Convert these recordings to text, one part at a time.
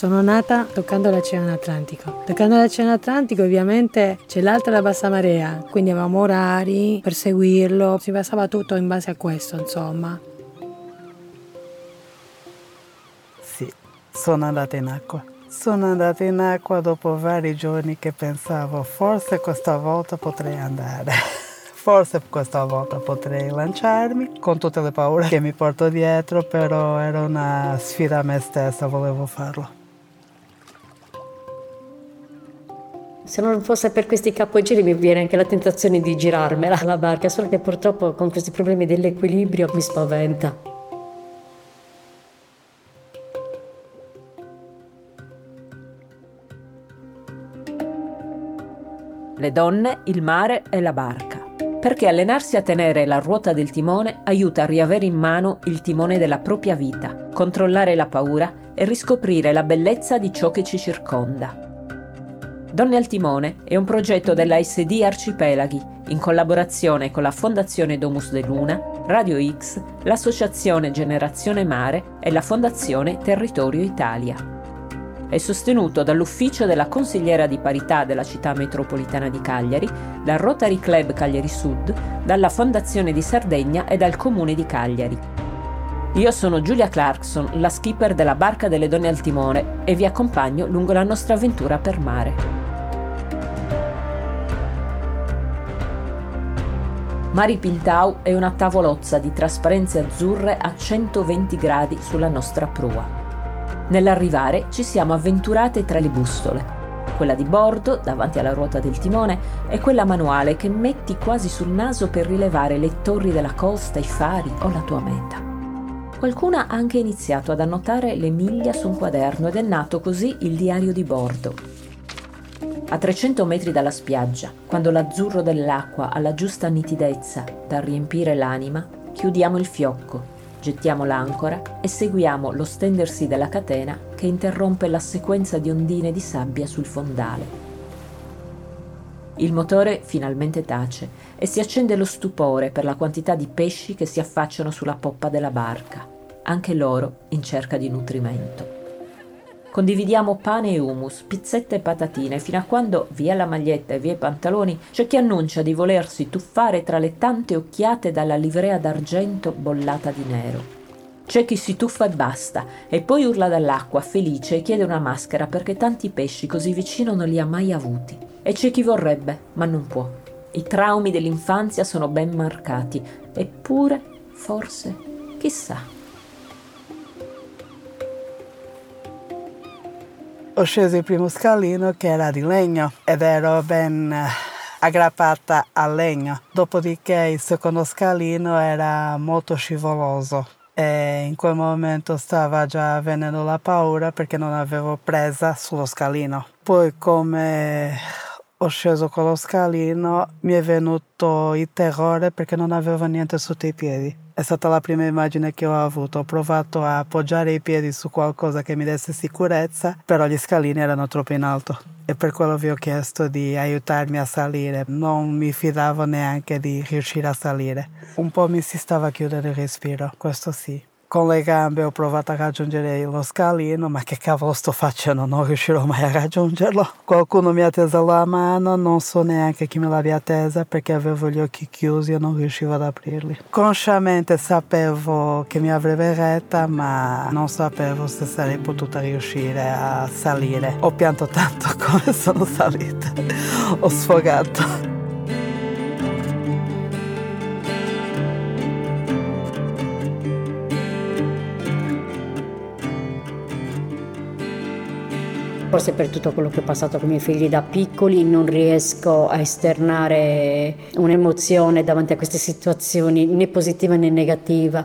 Sono nata toccando l'Oceano Atlantico. Toccando l'Oceano Atlantico ovviamente c'è l'alta e la bassa marea, quindi avevamo orari per seguirlo, si passava tutto in base a questo, insomma. Sì, sono andata in acqua. Sono andata in acqua dopo vari giorni che pensavo forse questa volta potrei andare. Forse questa volta potrei lanciarmi con tutte le paure che mi porto dietro, però era una sfida a me stessa, volevo farlo. Se non fosse per questi capogiri mi viene anche la tentazione di girarmela la barca, solo che purtroppo con questi problemi dell'equilibrio mi spaventa. Le donne, il mare e la barca perché allenarsi a tenere la ruota del timone aiuta a riavere in mano il timone della propria vita, controllare la paura e riscoprire la bellezza di ciò che ci circonda. Donne al timone è un progetto della SD Arcipelaghi in collaborazione con la Fondazione Domus de Luna, Radio X, l'Associazione Generazione Mare e la Fondazione Territorio Italia è sostenuto dall'ufficio della consigliera di parità della città metropolitana di Cagliari, dal Rotary Club Cagliari Sud, dalla Fondazione di Sardegna e dal Comune di Cagliari. Io sono Giulia Clarkson, la skipper della Barca delle Donne al Timone e vi accompagno lungo la nostra avventura per mare. Mari Pintau è una tavolozza di trasparenze azzurre a 120 gradi sulla nostra prua. Nell'arrivare ci siamo avventurate tra le bustole, quella di bordo davanti alla ruota del timone e quella manuale che metti quasi sul naso per rilevare le torri della costa, i fari o la tua meta. Qualcuna ha anche iniziato ad annotare le miglia su un quaderno ed è nato così il diario di bordo. A 300 metri dalla spiaggia, quando l'azzurro dell'acqua ha la giusta nitidezza da riempire l'anima, chiudiamo il fiocco Gettiamo l'ancora e seguiamo lo stendersi della catena che interrompe la sequenza di ondine di sabbia sul fondale. Il motore finalmente tace e si accende lo stupore per la quantità di pesci che si affacciano sulla poppa della barca, anche loro in cerca di nutrimento. Condividiamo pane e hummus, pizzette e patatine, fino a quando, via la maglietta e via i pantaloni, c'è chi annuncia di volersi tuffare tra le tante occhiate dalla livrea d'argento bollata di nero. C'è chi si tuffa e basta, e poi urla dall'acqua, felice, e chiede una maschera perché tanti pesci così vicino non li ha mai avuti. E c'è chi vorrebbe, ma non può. I traumi dell'infanzia sono ben marcati, eppure, forse, chissà. ho sceso il primo scalino che era di legno ed ero ben eh, aggrappata al legno. Dopodiché il secondo scalino era molto scivoloso e in quel momento stava già venendo la paura perché non avevo presa sullo scalino. Poi come sceso con lo scalino mi è venuto il terrore perché non avevo niente sotto i piedi. È stata la prima immagine che ho avuto. Ho provato a appoggiare i piedi su qualcosa che mi desse sicurezza, però gli scalini erano troppo in alto e per quello vi ho chiesto di aiutarmi a salire. Non mi fidavo neanche di riuscire a salire. Un po' mi si stava a chiudere il respiro, questo sì. Con le gambe ho provato a raggiungere lo scalino, ma che cavolo sto facendo? Non riuscirò mai a raggiungerlo. Qualcuno mi ha teso la mano, non so neanche chi me l'abbia tesa perché avevo gli occhi chiusi e non riuscivo ad aprirli. Consciamente sapevo che mi avrebbe retta, ma non sapevo se sarei potuta riuscire a salire. Ho pianto tanto come sono salita. ho sfogato. Forse per tutto quello che ho passato con i miei figli da piccoli non riesco a esternare un'emozione davanti a queste situazioni, né positiva né negativa.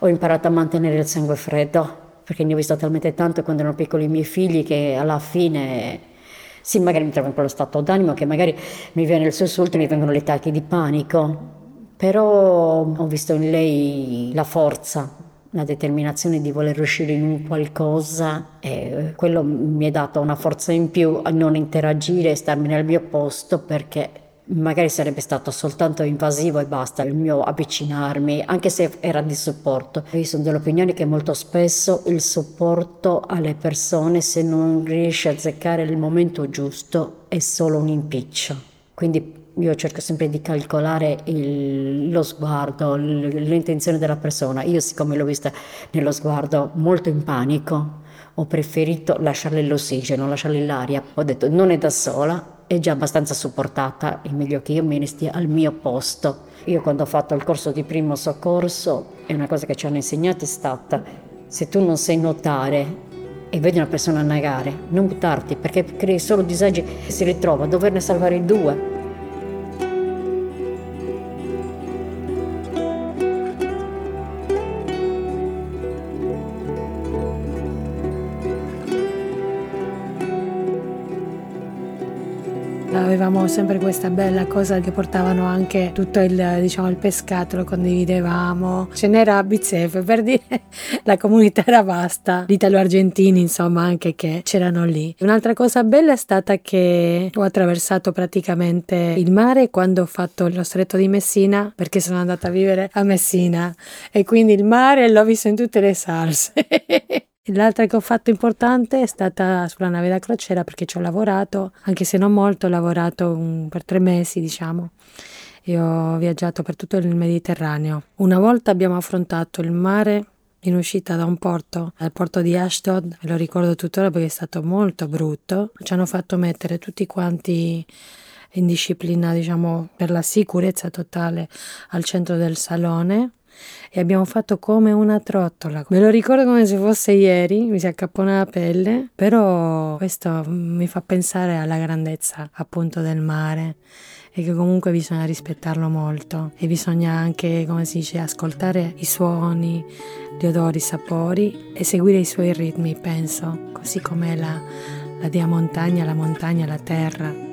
Ho imparato a mantenere il sangue freddo, perché ne ho visto talmente tanto quando erano piccoli i miei figli che alla fine sì, magari mi trovo in quello stato d'animo che magari mi viene il sussulto e mi vengono le attacchi di panico, però ho visto in lei la forza la determinazione di voler riuscire in un qualcosa e quello mi ha dato una forza in più a non interagire e starmi nel mio posto perché magari sarebbe stato soltanto invasivo e basta il mio avvicinarmi, anche se era di supporto. Io sono dell'opinione che molto spesso il supporto alle persone, se non riesce a azzeccare il momento giusto, è solo un impiccio. Quindi io cerco sempre di calcolare il, lo sguardo, l'intenzione della persona. Io siccome l'ho vista nello sguardo molto in panico, ho preferito lasciarle l'ossigeno, lasciarle l'aria. Ho detto non è da sola, è già abbastanza supportata, è meglio che io me ne stia al mio posto. Io quando ho fatto il corso di primo soccorso, è una cosa che ci hanno insegnato è stata, se tu non sai nuotare e vedi una persona annegare, non buttarti perché crei solo disagi e si ritrova a doverne salvare due sempre questa bella cosa che portavano anche tutto il, diciamo, il pescato, lo condividevamo. Ce n'era a Bizzeffe, per dire la comunità era vasta, gli italo-argentini insomma anche che c'erano lì. Un'altra cosa bella è stata che ho attraversato praticamente il mare quando ho fatto lo stretto di Messina perché sono andata a vivere a Messina e quindi il mare l'ho visto in tutte le salse. L'altra che ho fatto importante è stata sulla nave da crociera perché ci ho lavorato, anche se non molto, ho lavorato un, per tre mesi, diciamo. E ho viaggiato per tutto il Mediterraneo. Una volta abbiamo affrontato il mare in uscita da un porto, dal porto di Ashdod, lo ricordo tuttora perché è stato molto brutto. Ci hanno fatto mettere tutti quanti in disciplina, diciamo, per la sicurezza totale al centro del salone e abbiamo fatto come una trottola. Me lo ricordo come se fosse ieri, mi si accappona la pelle, però questo mi fa pensare alla grandezza appunto del mare e che comunque bisogna rispettarlo molto e bisogna anche, come si dice, ascoltare i suoni, gli odori, i sapori e seguire i suoi ritmi, penso, così come la, la dia montagna, la montagna, la terra.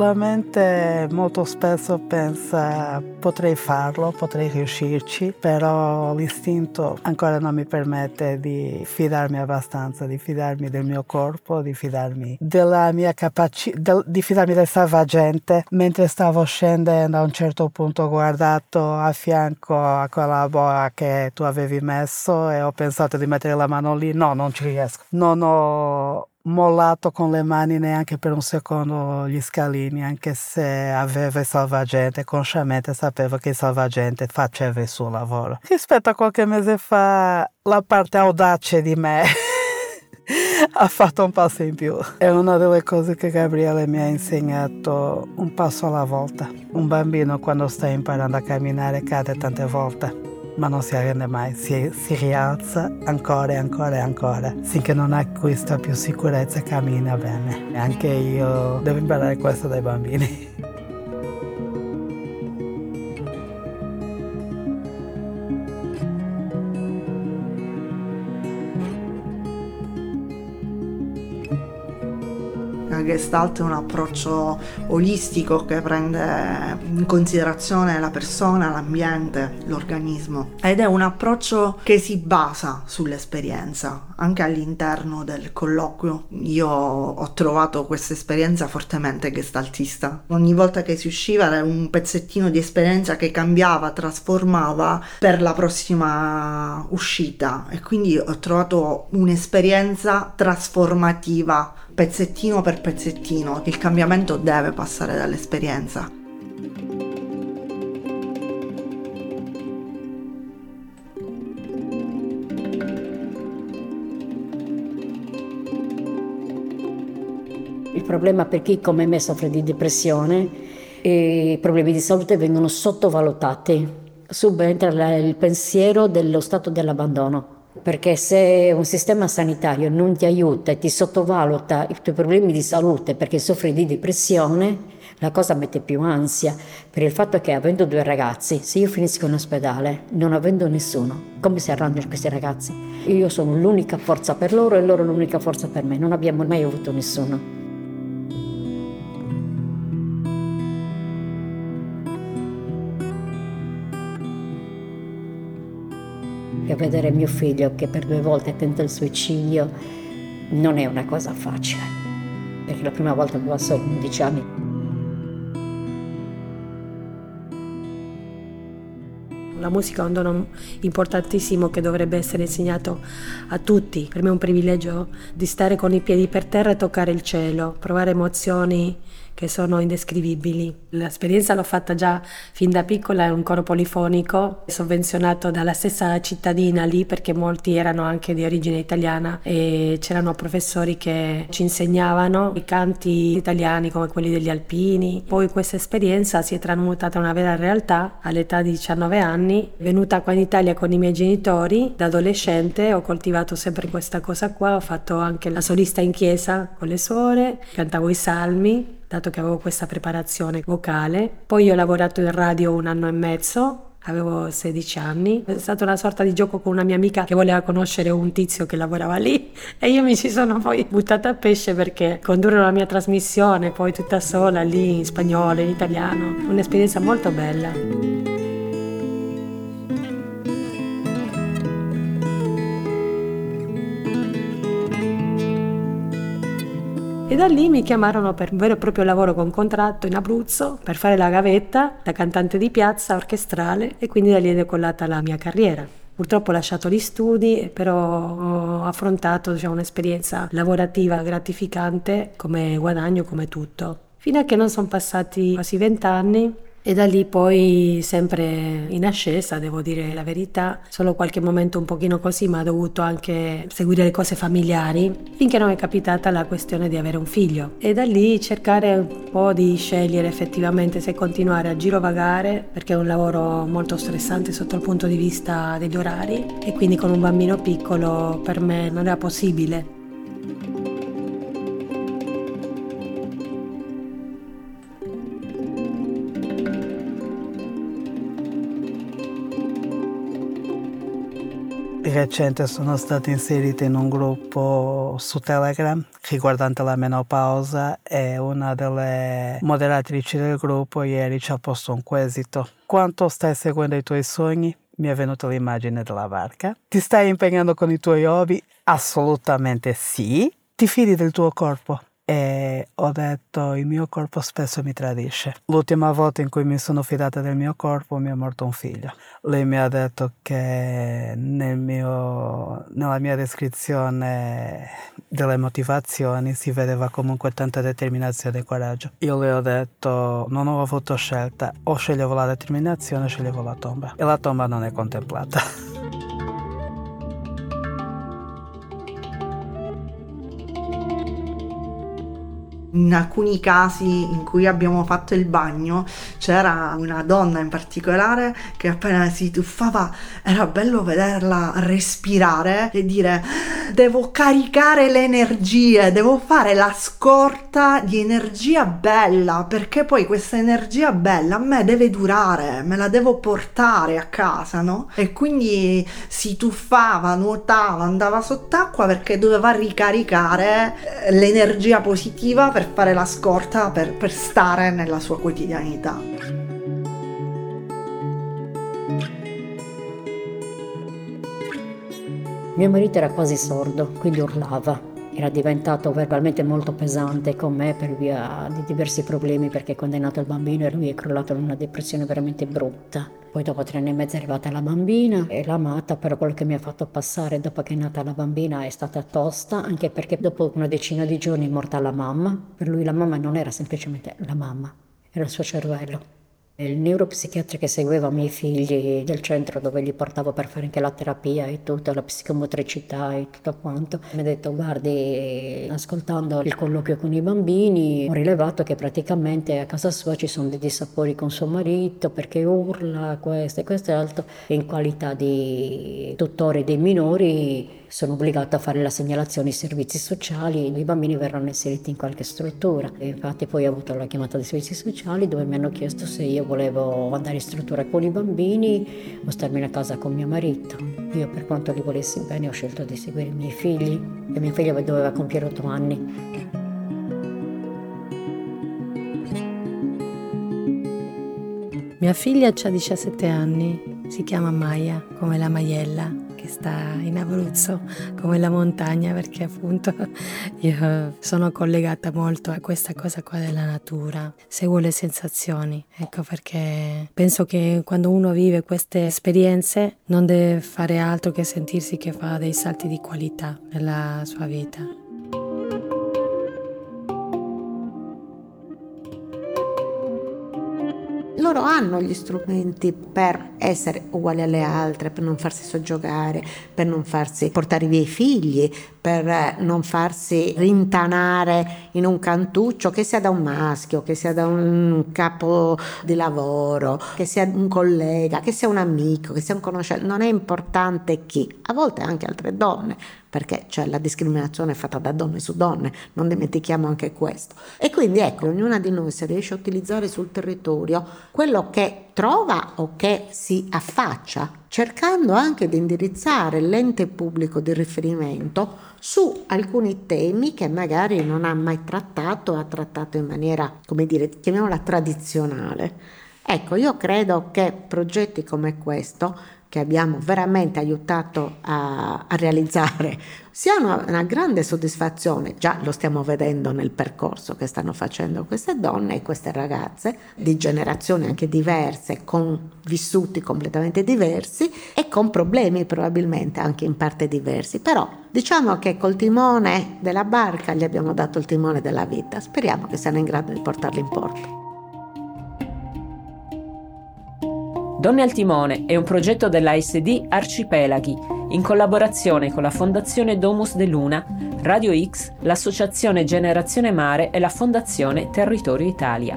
La mente molto spesso pensa potrei farlo, potrei riuscirci, però l'istinto ancora non mi permette di fidarmi abbastanza, di fidarmi del mio corpo, di fidarmi della mia capacità, di fidarmi del salvagente. Mentre stavo scendendo a un certo punto ho guardato a fianco a quella boa che tu avevi messo e ho pensato di mettere la mano lì, no, non ci riesco. Non ho mollato con le mani neanche per un secondo gli scalini, anche se aveva il salvagente, consciamente sapevo che il salvagente faceva il suo lavoro. Rispetto a qualche mese fa, la parte audace di me ha fatto un passo in più. È una delle cose che Gabriele mi ha insegnato un passo alla volta. Un bambino quando sta imparando a camminare cade tante volte ma non si arrende mai, si, si rialza ancora e ancora e ancora, finché non acquista più sicurezza e cammina bene. Anche io devo imparare questo dai bambini. Gestalt è un approccio olistico che prende in considerazione la persona, l'ambiente, l'organismo ed è un approccio che si basa sull'esperienza anche all'interno del colloquio. Io ho trovato questa esperienza fortemente gestaltista. Ogni volta che si usciva era un pezzettino di esperienza che cambiava, trasformava per la prossima uscita e quindi ho trovato un'esperienza trasformativa pezzettino per pezzettino. Il cambiamento deve passare dall'esperienza. Il problema per chi come me soffre di depressione e i problemi di salute vengono sottovalutati. Subentra il pensiero dello stato dell'abbandono perché se un sistema sanitario non ti aiuta e ti sottovaluta i tuoi problemi di salute perché soffri di depressione, la cosa mette più ansia per il fatto che avendo due ragazzi, se io finisco in ospedale non avendo nessuno, come si arrangiano questi ragazzi? Io sono l'unica forza per loro e loro l'unica forza per me, non abbiamo mai avuto nessuno. Vedere mio figlio che per due volte tenta il suicidio non è una cosa facile, perché la prima volta aveva solo 11 anni. La musica è un dono importantissimo che dovrebbe essere insegnato a tutti. Per me è un privilegio di stare con i piedi per terra e toccare il cielo, provare emozioni che sono indescrivibili. L'esperienza l'ho fatta già fin da piccola, è un coro polifonico sovvenzionato dalla stessa cittadina lì perché molti erano anche di origine italiana e c'erano professori che ci insegnavano i canti italiani come quelli degli alpini. Poi questa esperienza si è tramutata in una vera realtà all'età di 19 anni, venuta qua in Italia con i miei genitori, da adolescente ho coltivato sempre questa cosa qua, ho fatto anche la solista in chiesa con le suore, cantavo i salmi dato che avevo questa preparazione vocale. Poi ho lavorato in radio un anno e mezzo, avevo 16 anni. È stata una sorta di gioco con una mia amica che voleva conoscere un tizio che lavorava lì e io mi ci sono poi buttata a pesce perché condurre la mia trasmissione poi tutta sola lì in spagnolo, in italiano, un'esperienza molto bella. E da lì mi chiamarono per un vero e proprio lavoro con contratto in Abruzzo per fare la gavetta da cantante di piazza orchestrale e quindi da lì è decollata la mia carriera. Purtroppo ho lasciato gli studi, però ho affrontato diciamo, un'esperienza lavorativa gratificante come guadagno, come tutto. Fino a che non sono passati quasi vent'anni e da lì poi sempre in ascesa, devo dire la verità, solo qualche momento un pochino così, ma ho dovuto anche seguire le cose familiari, finché non è capitata la questione di avere un figlio. E da lì cercare un po' di scegliere effettivamente se continuare a girovagare, perché è un lavoro molto stressante sotto il punto di vista degli orari, e quindi con un bambino piccolo per me non era possibile Di recente sono stata inserita in un gruppo su Telegram riguardante la menopausa e una delle moderatrici del gruppo ieri ci ha posto un quesito. Quanto stai seguendo i tuoi sogni? Mi è venuta l'immagine della barca. Ti stai impegnando con i tuoi hobby? Assolutamente sì. Ti fidi del tuo corpo? E ho detto il mio corpo spesso mi tradisce. L'ultima volta in cui mi sono fidata del mio corpo mi è morto un figlio. Lei mi ha detto che nel mio, nella mia descrizione delle motivazioni si vedeva comunque tanta determinazione e coraggio. Io le ho detto non ho avuto scelta, o sceglievo la determinazione o sceglievo la tomba. E la tomba non è contemplata. In alcuni casi in cui abbiamo fatto il bagno c'era una donna in particolare che appena si tuffava era bello vederla respirare e dire devo caricare le energie, devo fare la scorta di energia bella perché poi questa energia bella a me deve durare, me la devo portare a casa, no? E quindi si tuffava, nuotava, andava sott'acqua perché doveva ricaricare eh, l'energia positiva per fare la scorta, per, per stare nella sua quotidianità. Mio marito era quasi sordo, quindi urlava. Era diventato verbalmente molto pesante con me per via di diversi problemi perché quando è nato il bambino lui è crollato in una depressione veramente brutta. Poi dopo tre anni e mezzo è arrivata la bambina e l'ha amata, però quello che mi ha fatto passare dopo che è nata la bambina è stata tosta, anche perché dopo una decina di giorni è morta la mamma. Per lui la mamma non era semplicemente la mamma, era il suo cervello. Il neuropsichiatra che segueva i miei figli del centro dove li portavo per fare anche la terapia e tutta la psicomotricità e tutto quanto, mi ha detto guardi, ascoltando il colloquio con i bambini ho rilevato che praticamente a casa sua ci sono dei dissapori con suo marito perché urla questo e questo altro e in qualità di tuttore dei minori sono obbligata a fare la segnalazione ai servizi sociali, i bambini verranno inseriti in qualche struttura. E infatti poi ho avuto la chiamata dei servizi sociali dove mi hanno chiesto se io volevo andare in struttura con i bambini o starmene a casa con mio marito. Io per quanto li volessi bene ho scelto di seguire i miei figli e mio figlio doveva compiere otto anni. Mia figlia ha 17 anni, si chiama Maya, come la maiella sta in Abruzzo come la montagna perché appunto io sono collegata molto a questa cosa qua della natura, seguo le sensazioni, ecco perché penso che quando uno vive queste esperienze non deve fare altro che sentirsi che fa dei salti di qualità nella sua vita. loro hanno gli strumenti per essere uguali alle altre, per non farsi soggiogare, per non farsi portare via i figli, per non farsi rintanare in un cantuccio, che sia da un maschio, che sia da un capo di lavoro, che sia un collega, che sia un amico, che sia un conoscente, non è importante chi, a volte anche altre donne, perché c'è la discriminazione fatta da donne su donne, non dimentichiamo anche questo. E quindi ecco, ognuna di noi se riesce a utilizzare sul territorio quello che trova o che si affaccia, cercando anche di indirizzare l'ente pubblico di riferimento su alcuni temi che magari non ha mai trattato, ha trattato in maniera, come dire, chiamiamola tradizionale. Ecco, io credo che progetti come questo che abbiamo veramente aiutato a, a realizzare sia una, una, grande soddisfazione, già lo stiamo vedendo nel percorso che stanno facendo queste donne e queste ragazze di generazioni anche diverse, con vissuti completamente diversi e con problemi probabilmente anche in parte diversi, però diciamo che col timone della barca gli abbiamo dato il timone della vita, speriamo che siano in grado di portarlo in porto. Donne al Timone è un progetto dell'ASD Arcipelaghi, in collaborazione con la Fondazione Domus de Luna, Radio X, l'Associazione Generazione Mare e la Fondazione Territorio Italia.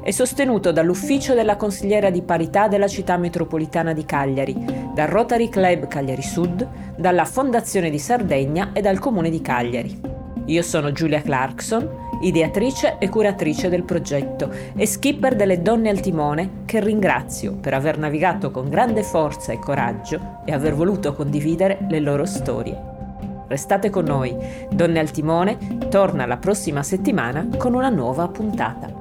È sostenuto dall'Ufficio della Consigliera di Parità della Città Metropolitana di Cagliari, dal Rotary Club Cagliari Sud, dalla Fondazione di Sardegna e dal Comune di Cagliari. Io sono Giulia Clarkson ideatrice e curatrice del progetto e skipper delle donne al timone che ringrazio per aver navigato con grande forza e coraggio e aver voluto condividere le loro storie. Restate con noi, Donne al timone torna la prossima settimana con una nuova puntata.